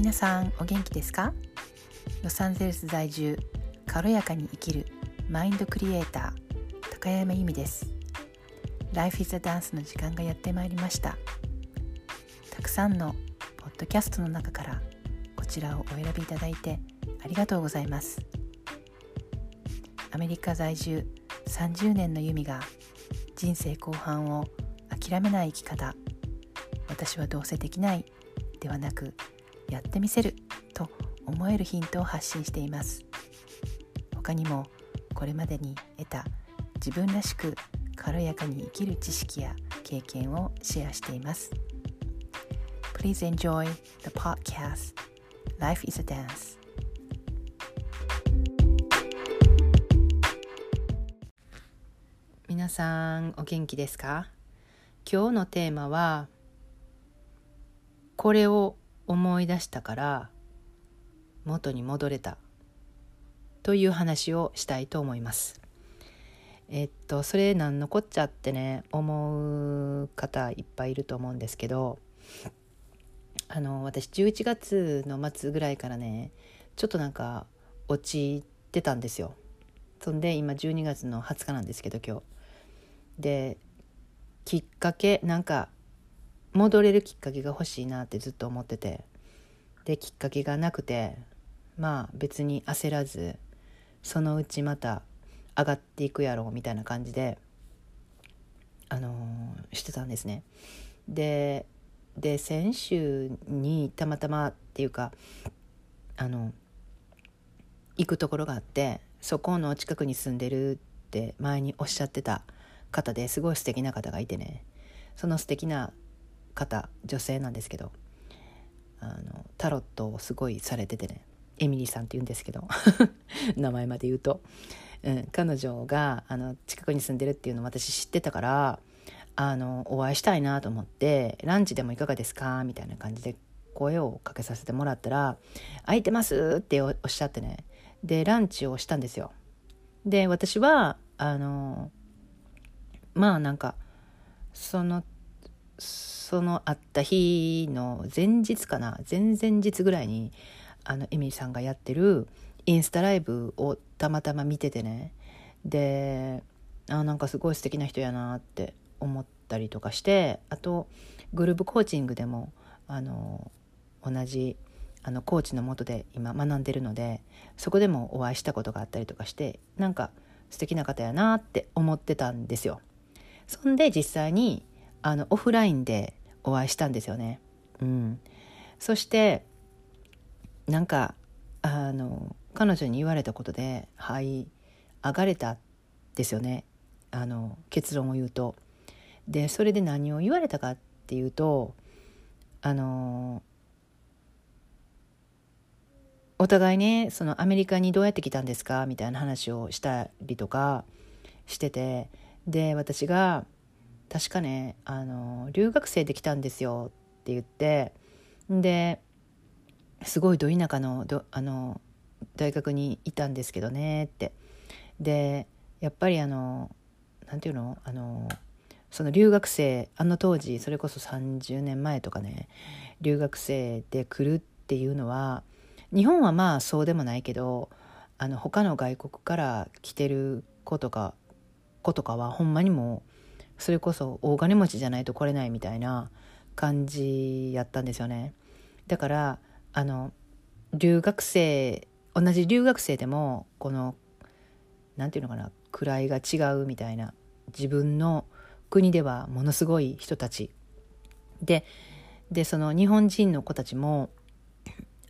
皆さんお元気ですか？ロサンゼルス在住軽やかに生きるマインドクリエイター高山由美です。Life is a Dance の時間がやってまいりました。たくさんのポッドキャストの中からこちらをお選びいただいてありがとうございます。アメリカ在住30年の由美が人生後半を諦めない生き方。私はどうせできないではなくやってみせると思えるヒントを発信しています。他にもこれまでに得た自分らしく軽やかに生きる知識や経験をシェアしています。Please enjoy the podcast. Life is a Dance. 皆さんお元気ですか今日のテーマはこれを思い出したから元に戻れたという話をしたいと思います。えっとそれ何のこっちゃってね思う方いっぱいいると思うんですけどあの私11月の末ぐらいからねちょっとなんか落ちてたんですよ。そんで今12月の20日なんですけど今日。できっかけなんか戻れるきっかけが欲しいなってずっと思っててできっかけがなくてまあ別に焦らずそのうちまた上がっていくやろうみたいな感じであのー、してたんですね。でで先週にたまたまっていうかあの行くところがあってそこの近くに住んでるって前におっしゃってた方ですごい素敵な方がいてねその素敵な方女性なんですけどあのタロットをすごいされててねエミリーさんって言うんですけど 名前まで言うと、うん、彼女があの近くに住んでるっていうのを私知ってたからあのお会いしたいなと思って「ランチでもいかがですか?」みたいな感じで声をかけさせてもらったら「空いてます?」っておっしゃってねでランチをしたんですよ。で私はあのまあなんかそのその会った日の前日かな前々日ぐらいにあのエミリーさんがやってるインスタライブをたまたま見ててねであなんかすごい素敵な人やなって思ったりとかしてあとグループコーチングでもあの同じあのコーチのもとで今学んでるのでそこでもお会いしたことがあったりとかしてなんか素敵な方やなって思ってたんですよ。そんで実際にあのオフラインでお会いしたんですよね。うん、そしてなんかあの彼女に言われたことで「はい上がれた」ですよねあの結論を言うと。でそれで何を言われたかっていうとあのお互いねそのアメリカにどうやって来たんですかみたいな話をしたりとかしててで私が確かねあの留学生で来たんですよって言ってですごいど田舎のどあの大学にいたんですけどねって。でやっぱりあのなんていうのあのその留学生あの当時それこそ30年前とかね留学生で来るっていうのは日本はまあそうでもないけどあの他の外国から来てる子とか子とかはほんまにもそれこそ大金持ちじゃないと来れないみたいな感じやったんですよね。だからあの留学生同じ留学生でもこの何て言うのかな位が違うみたいな自分の国ではものすごい人たちででその日本人の子たちも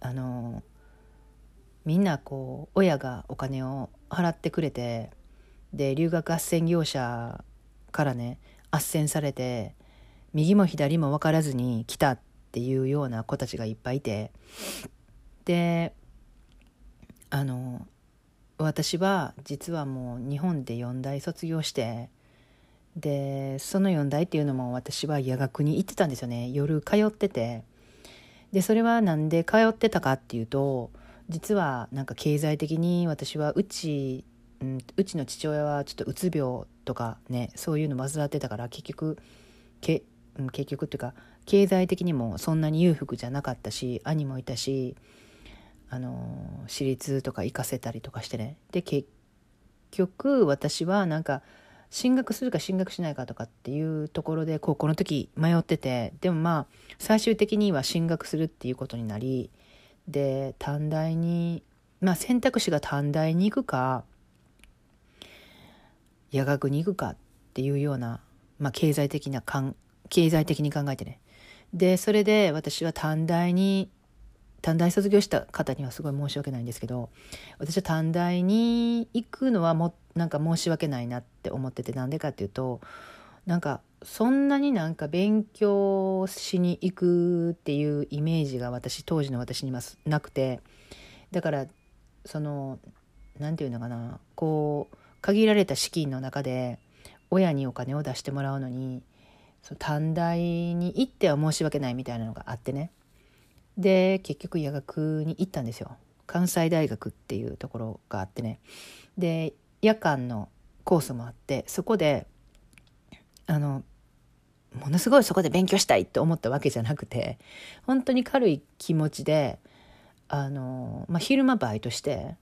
あのみんなこう親がお金を払ってくれてで留学斡旋業者からね斡旋されて右も左も分からずに来たっていうような子たちがいっぱいいてであの私は実はもう日本で4大卒業してでその4大っていうのも私は夜学に行ってたんですよね。夜通ってて。でそれは何で通ってたかっていうと実はなんか経済的に私はうちうん、うちの父親はちょっとうつ病とかねそういうの患ってたから結局けうん、結局っていうか経済的にもそんなに裕福じゃなかったし兄もいたしあの私立とか行かせたりとかしてね。で結局私はなんか進学するか進学しないかとかっていうところで高校の時迷っててでもまあ最終的には進学するっていうことになりで短大にまあ選択肢が短大に行くか夜学に行くかっていうような、まあ、経済的なかん経済的に考えてね。でそれで私は短大に短大卒業した方にはすごい申し訳ないんですけど私は短大に行くのはもなんか申し訳ないなって思っててなんでかっていうとなんかそんなになんか勉強しに行くっていうイメージが私当時の私にはなくてだからその何て言うのかなこう限られた資金の中で親にお金を出してもらうのにその短大に行っては申し訳ないみたいなのがあってね。で結局夜学に行ったんですよ。関西大学っていうところがあってね。で夜間のコースもあってそこであのものすごいそこで勉強したいって思ったわけじゃなくて本当に軽い気持ちであの、まあ、昼間バイトして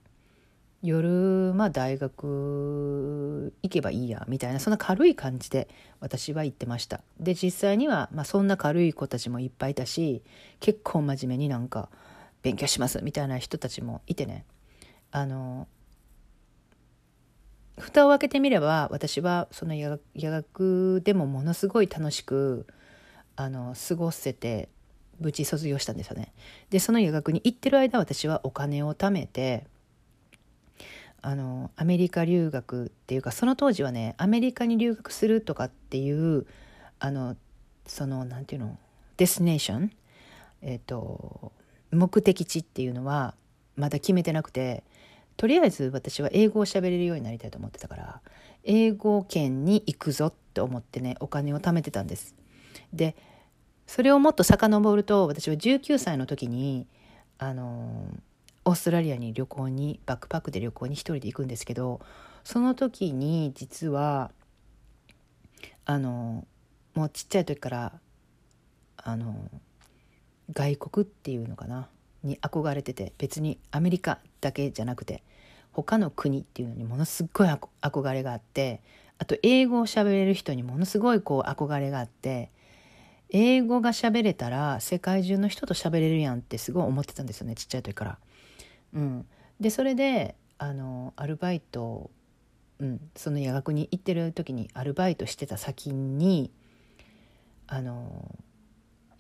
夜まあ大学行けばいいやみたいなそんな軽い感じで私は行ってました。で実際には、まあ、そんな軽い子たちもいっぱいいたし結構真面目になんか勉強しますみたいな人たちもいてね。あの蓋を開けてみれば私はその夜学でもものすごい楽しくあの過ごせて無事卒業したんですよね。でその夜学に行ってる間私はお金を貯めてあのアメリカ留学っていうかその当時はねアメリカに留学するとかっていうあのその何て言うのデスネーションえっ、ー、と目的地っていうのはまだ決めてなくてとりあえず私は英語を喋れるようになりたいと思ってたから英語圏に行くぞって思ってねお金を貯めてたんです。でそれをもっと遡ると私は19歳の時にあのオーストラリアに旅行にバックパックで旅行に一人で行くんですけどその時に実はあのもうちっちゃい時からあの外国っていうのかなに憧れてて別にアメリカだけじゃなくて他の国っていうのにものすごい憧れがあってあと英語を喋れる人にものすごいこう憧れがあって英語が喋れたら世界中の人と喋れるやんってすごい思ってたんですよねちっちゃい時から。うん、でそれであのアルバイト、うん、その夜学に行ってる時にアルバイトしてた先にあの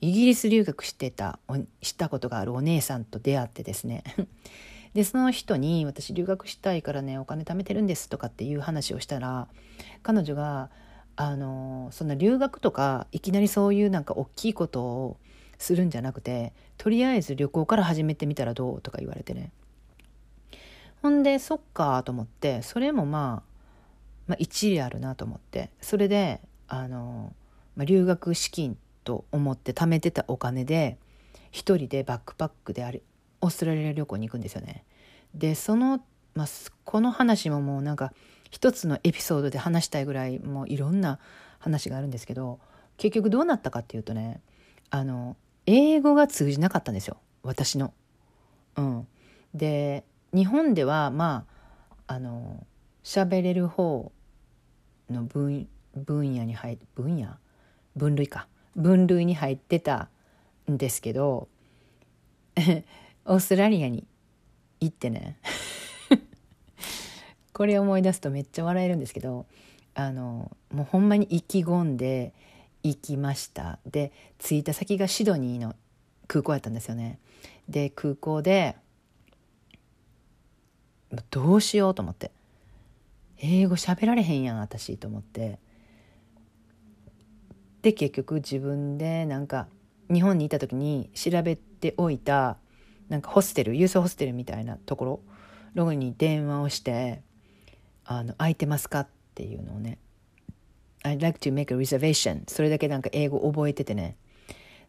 イギリス留学してたしたことがあるお姉さんと出会ってですね。でその人に「私留学したいからねお金貯めてるんです」とかっていう話をしたら彼女があのそんな留学とかいきなりそういうなんか大きいことをするんじゃなくてとりあえず旅行から始めてみたらどうとか言われてねほんでそっかと思ってそれもまあ、まあ、一理あるなと思ってそれであの、まあ、留学資金と思って貯めてたお金で一人でバックパックであれオーストラリア旅行に行くんですよね。でその、まあ、この話ももうなんか一つのエピソードで話したいぐらいもういろんな話があるんですけど結局どうなったかっていうとねあの英語が通じなかったんですよ。私の。うん、で日本ではまああの喋れる方の分分野に入分野？分類か。分類に入ってたんですけど オーストラリアに行ってね これ思い出すとめっちゃ笑えるんですけどあのもうほんまに意気込んで行きました。で着いた先がシドニーの空港やったんですよね。で空港でどうしようと思って。英語喋られへんやん私と思って。で結局自分でなんか日本にいた時に調べておいたなんかホステルユースホステルみたいなところログに電話をして「あの空いてますか?」っていうのをね I'd like to make a reservation それだけなんか英語覚えててね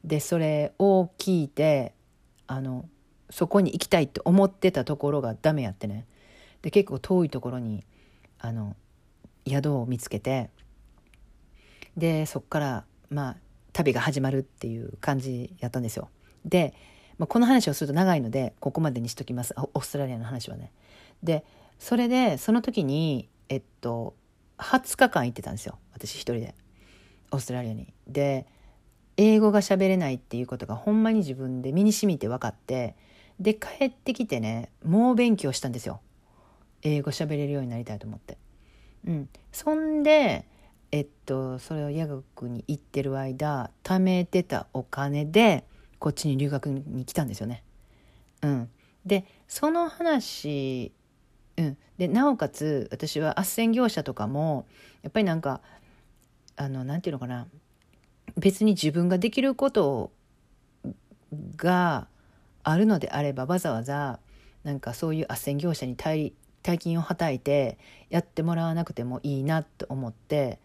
でそれを聞いてあのそこに行きたいって思ってたところがダメやってねで結構遠いところにあの宿を見つけてでそっからまあ旅が始まるっていう感じやったんですよ。で、まあ、この話をすると長いのでここまでにしときますオーストラリアの話はね。でそれでその時にえっと20日間行ってたんですよ私一人でオーストラリアに。で英語が喋れないっていうことがほんまに自分で身に染みて分かってで帰ってきてね猛勉強したんですよ英語喋れるようになりたいと思って。うん、そんでえっとそれを夜学に行ってる間貯めてたお金でこっちに留学に来たんですよね。うん、でその話、うん、でなおかつ私は斡旋業者とかもやっぱりなんかあのなんていうのかな別に自分ができることがあるのであればわざわざなんかそういう斡旋業者に大金をはたいてやってもらわなくてもいいなと思って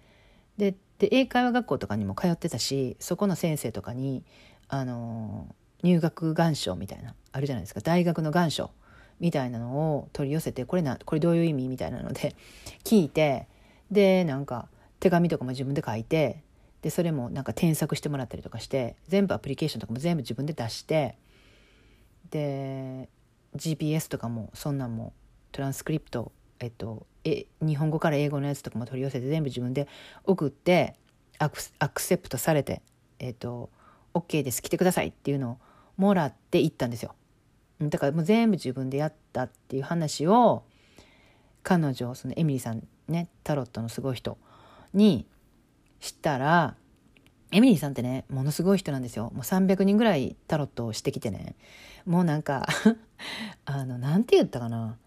でで英会話学校とかにも通ってたしそこの先生とかにあの入学願書みたいなあるじゃないですか。大学の願書。みたいなのを取り寄せてこれなこれどういう意味みたいなので聞いてでなんか手紙とかも自分で書いてでそれもなんか添削してもらったりとかして全部アプリケーションとかも全部自分で出してで GPS とかもそんなんもトランスクリプトえっとえ日本語から英語のやつとかも取り寄せて全部自分で送ってアクセプトされてえっと OK です。来てくださいっていうのをもらって行ったんですよ。だからもう全部自分でやったっていう話を彼女そのエミリーさんねタロットのすごい人にしたらエミリーさんってねものすごい人なんですよ。もう300人ぐらいタロットをしてきてね。もうなんか あのなんて言ったかな。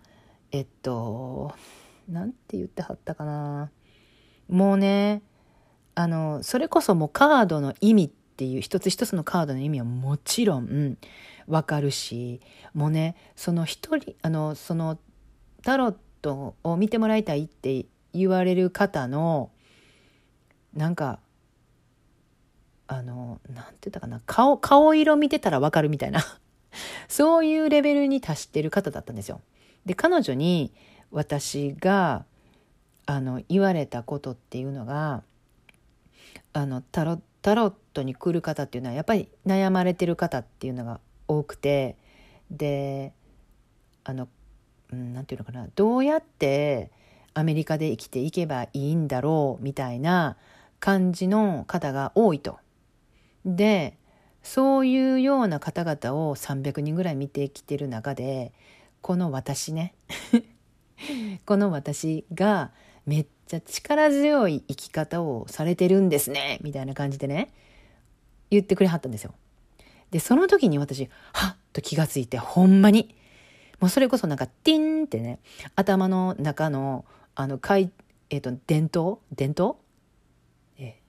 えっとなんて言ってはったかな。もうねあのそれこそもうカードの意味っていう一つ一つのカードの意味はもちろんわかるしもうねその一人あのそのタロットを見てもらいたいって言われる方のなんかあのなんて言ったかな顔顔色見てたらわかるみたいな そういうレベルに達してる方だったんですよ。で彼女に私があの言われたことっていうのがあのタロタロットに来る方っていうのはやっぱり悩まれてる方っていうのが多くてであの何て言うのかなどうやってアメリカで生きていけばいいんだろうみたいな感じの方が多いと。でそういうような方々を300人ぐらい見てきてる中でこの私ね この私がめっちゃ力強い生き方をされてるんですねみたいな感じでね言ってくれはったんですよ。でその時に私はっと気がついてほんまに。もうそれこそなんかティンってね頭の中のあのかいえっ、ー、と電灯？電灯？え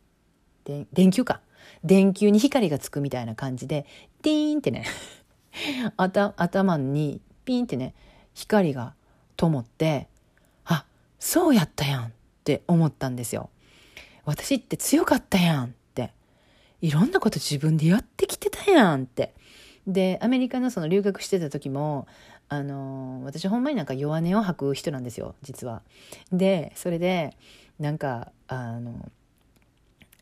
ー、電球か。電球に光がつくみたいな感じでティーンってね 頭にピンってね光が灯ってあそうやったやんって思ったんですよ。私って強かったやんっいろんなこと自分でやってきてたやんって。でアメリカのその留学してた時もあの私ほんまになんか弱音を吐く人なんですよ実は。でそれでなんかあの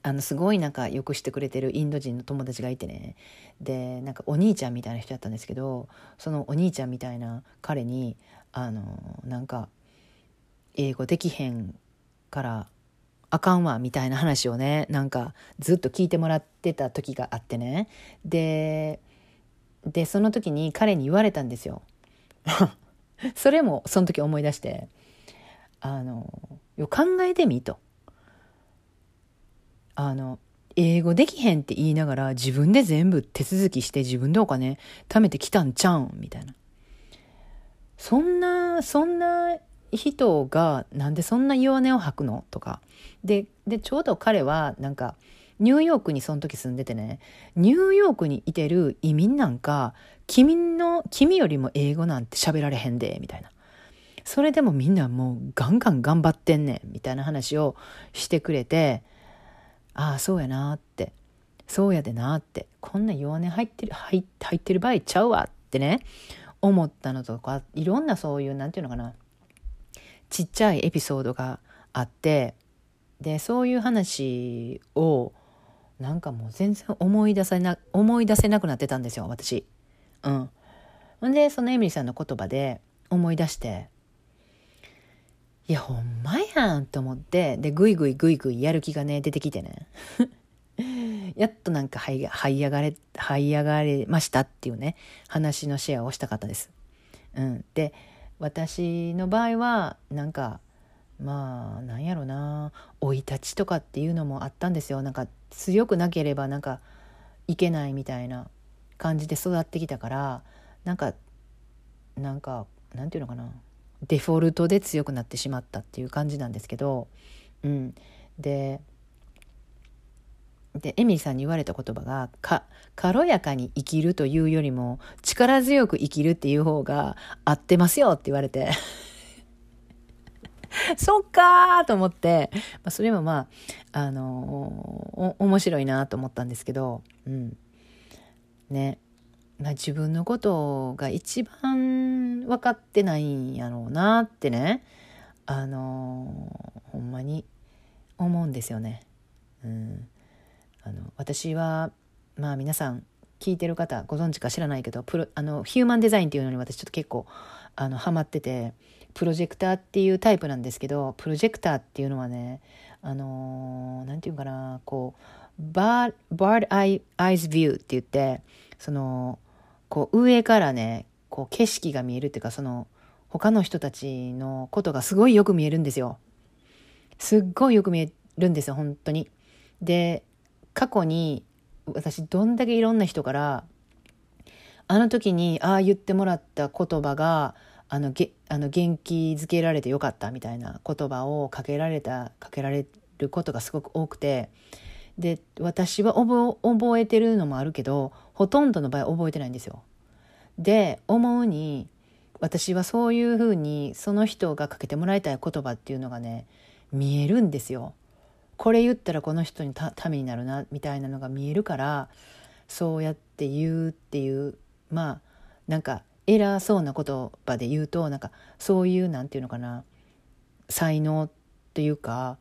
あのすごいなんかよくしてくれてるインド人の友達がいてねでなんかお兄ちゃんみたいな人だったんですけどそのお兄ちゃんみたいな彼にあのなんか英語できへんからあかんわみたいな話をねなんかずっと聞いてもらってた時があってねででその時に彼に言われたんですよ。それもその時思い出してあのよ考えてみと。あの英語できへんって言いながら自分で全部手続きして自分でお金貯めてきたんちゃうんみたいな。そんな、そんな人がなんでそんな弱音を吐くの？とか。で、で、ちょうど彼はなんかニューヨークにその時住んでてね、ニューヨークにいてる移民なんか、君の、君よりも英語なんて喋られへんで、みたいな。それでもみんなもうガンガン頑張ってんねん、みたいな話をしてくれて、ああそうやなって。そうやでなって。こんな弱音入ってる入入ってる場合ちゃうわってね思ったのとかいろんなそういうなんていうのかな。ちっちゃいエピソードがあってでそういう話をなんかもう全然思い出せな思い出せなくなってたんですよ私。うん。ほんでそのエミリーさんの言葉で思い出していやほんまやんと思ってでぐいぐいぐいぐいやる気がね出てきてね やっとなんかはい這い上がれ這い上がれましたっていうね話のシェアをしたかったです。うん、で私の場合はなんかまあなんやろな生い立ちとかっていうのもあったんですよ。なんか強くなければなんかいけないみたいな感じで育ってきたからなんかなんかなんていうのかなデフォルトで強くなってしまったっていう感じなんですけど、うん、ででエミリーさんに言われた言葉がか軽やかに生きるというよりも力強く生きるっていう方が合ってますよって言われて そっかーと思って、まあ、それもまあ、あのー、面白いなと思ったんですけど、うん。ね。まあ、自分のことが一番分かってないんやろうなってね、あのー、ほんまに思うんですよね。うん。あの、私は、まあ皆さん聞いてる方ご存知か知らないけどプロあのヒューマンデザインっていうのに私ちょっと結構あのハマっててプロジェクターっていうタイプなんですけどプロジェクターっていうのはねあの何、て言うかなこうバーバードアイアイズビューって言ってそのこう上からねこう景色が見えるっていうかその他の人たちのことがすごいよく見えるんですよ。すっごいよく見えるんですよ本当に。で過去に私どんだけいろんな人からあの時にああ言ってもらった言葉があのげあの元気づけられてよかったみたいな言葉をかけられたかけられることがすごく多くてで私は覚覚えてるのもあるけどほとんどの場合覚えてないんですよ。で思うに私はそういうふうにその人がかけてもらいたい言葉っていうのがね見えるんですよ。これ言ったらこの人にためになるなみたいなのが見えるからそうやって言うっていうまあなんか偉そうな言葉で言うとなんかそういうなんていうのかな才能というか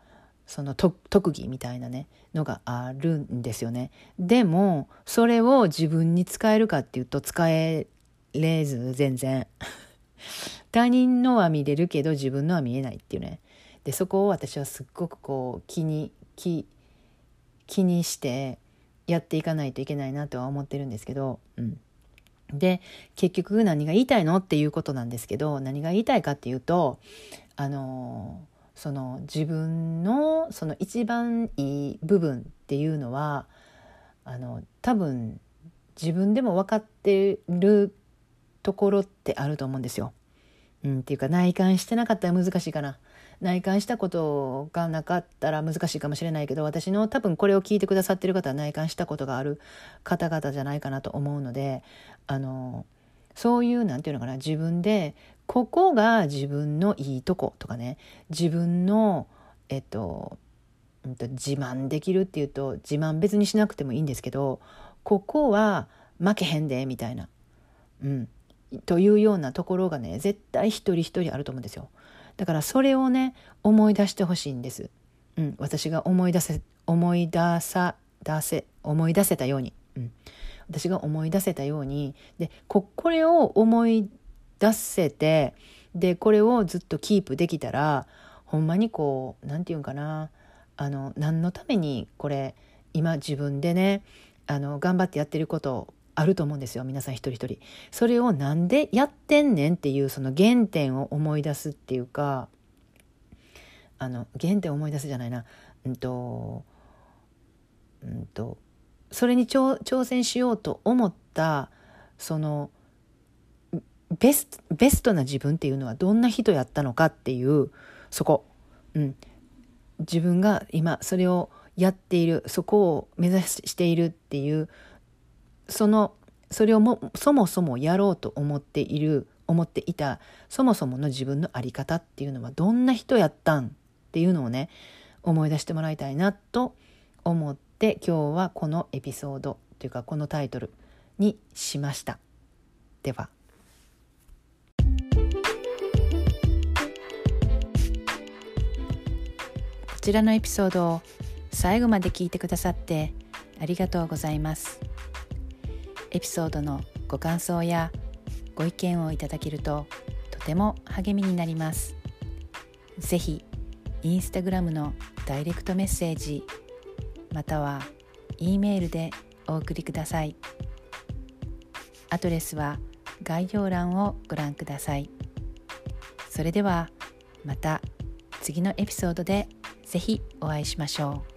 その特技みたいなねのがあるんですよね。でもそれを自分に使えるかっていうと使えれず全然 他人のは見れるけど自分のは見えないっていうねでそこを私はすっごくこう気に気気にしてやっていかないといけないなとは思ってるんですけど、うん、で結局何が言いたいのっていうことなんですけど何が言いたいかっていうとあのその自分のその一番いい部分っていうのはあの多分自分でも分かってるところってあると思うんですよ。うん、っていうか内観してなかったら難しいかな。内観したことがなかったら難しいかもしれないけど私の多分これを聞いてくださってる方は内観したことがある方々じゃないかなと思うのであのそういう何て言うのかな自分でここが自分のいいとことかね自分のえっと自慢できるっていうと自慢別にしなくてもいいんですけどここは負けへんでみたいな、うん、というようなところがね絶対一人一人あると思うんですよ。だからそれをね思い出してほしいんです。うん、私が思い出せ思い出さ出せ思い出せたように、うん、私が思い出せたように。でここれを思い出せてでこれをずっとキープできたらほんまにこう何て言うんかな。あの何のためにこれ今自分でねあの頑張ってやってることあると思うんですよ皆さん一人一人。それをなんでやってんねんっていうその原点を思い出すっていうかあの原点を思い出すじゃないな。うんとうんとそれに挑戦しようと思ったそのベストベストな自分っていうのはどんな人やったのかっていうそこ、うん、自分が今それをやっているそこを目指しているっていうそのそれをもそもそもやろうと思っている思っていたそもそもの自分の在り方っていうのはどんな人やったんっていうのをね思い出してもらいたいなと思って今日はこのエピソードというかこのタイトルにしました。では。こちらのエピソードを最後まで聞いてくださってありがとうございますエピソードのご感想やご意見をいただけるととても励みになります。ぜひインスタグラムのダイレクトメッセージまたは E メールでお送りください。アドレスは概要欄をご覧ください。それではまた次のエピソードでぜひお会いしましょう。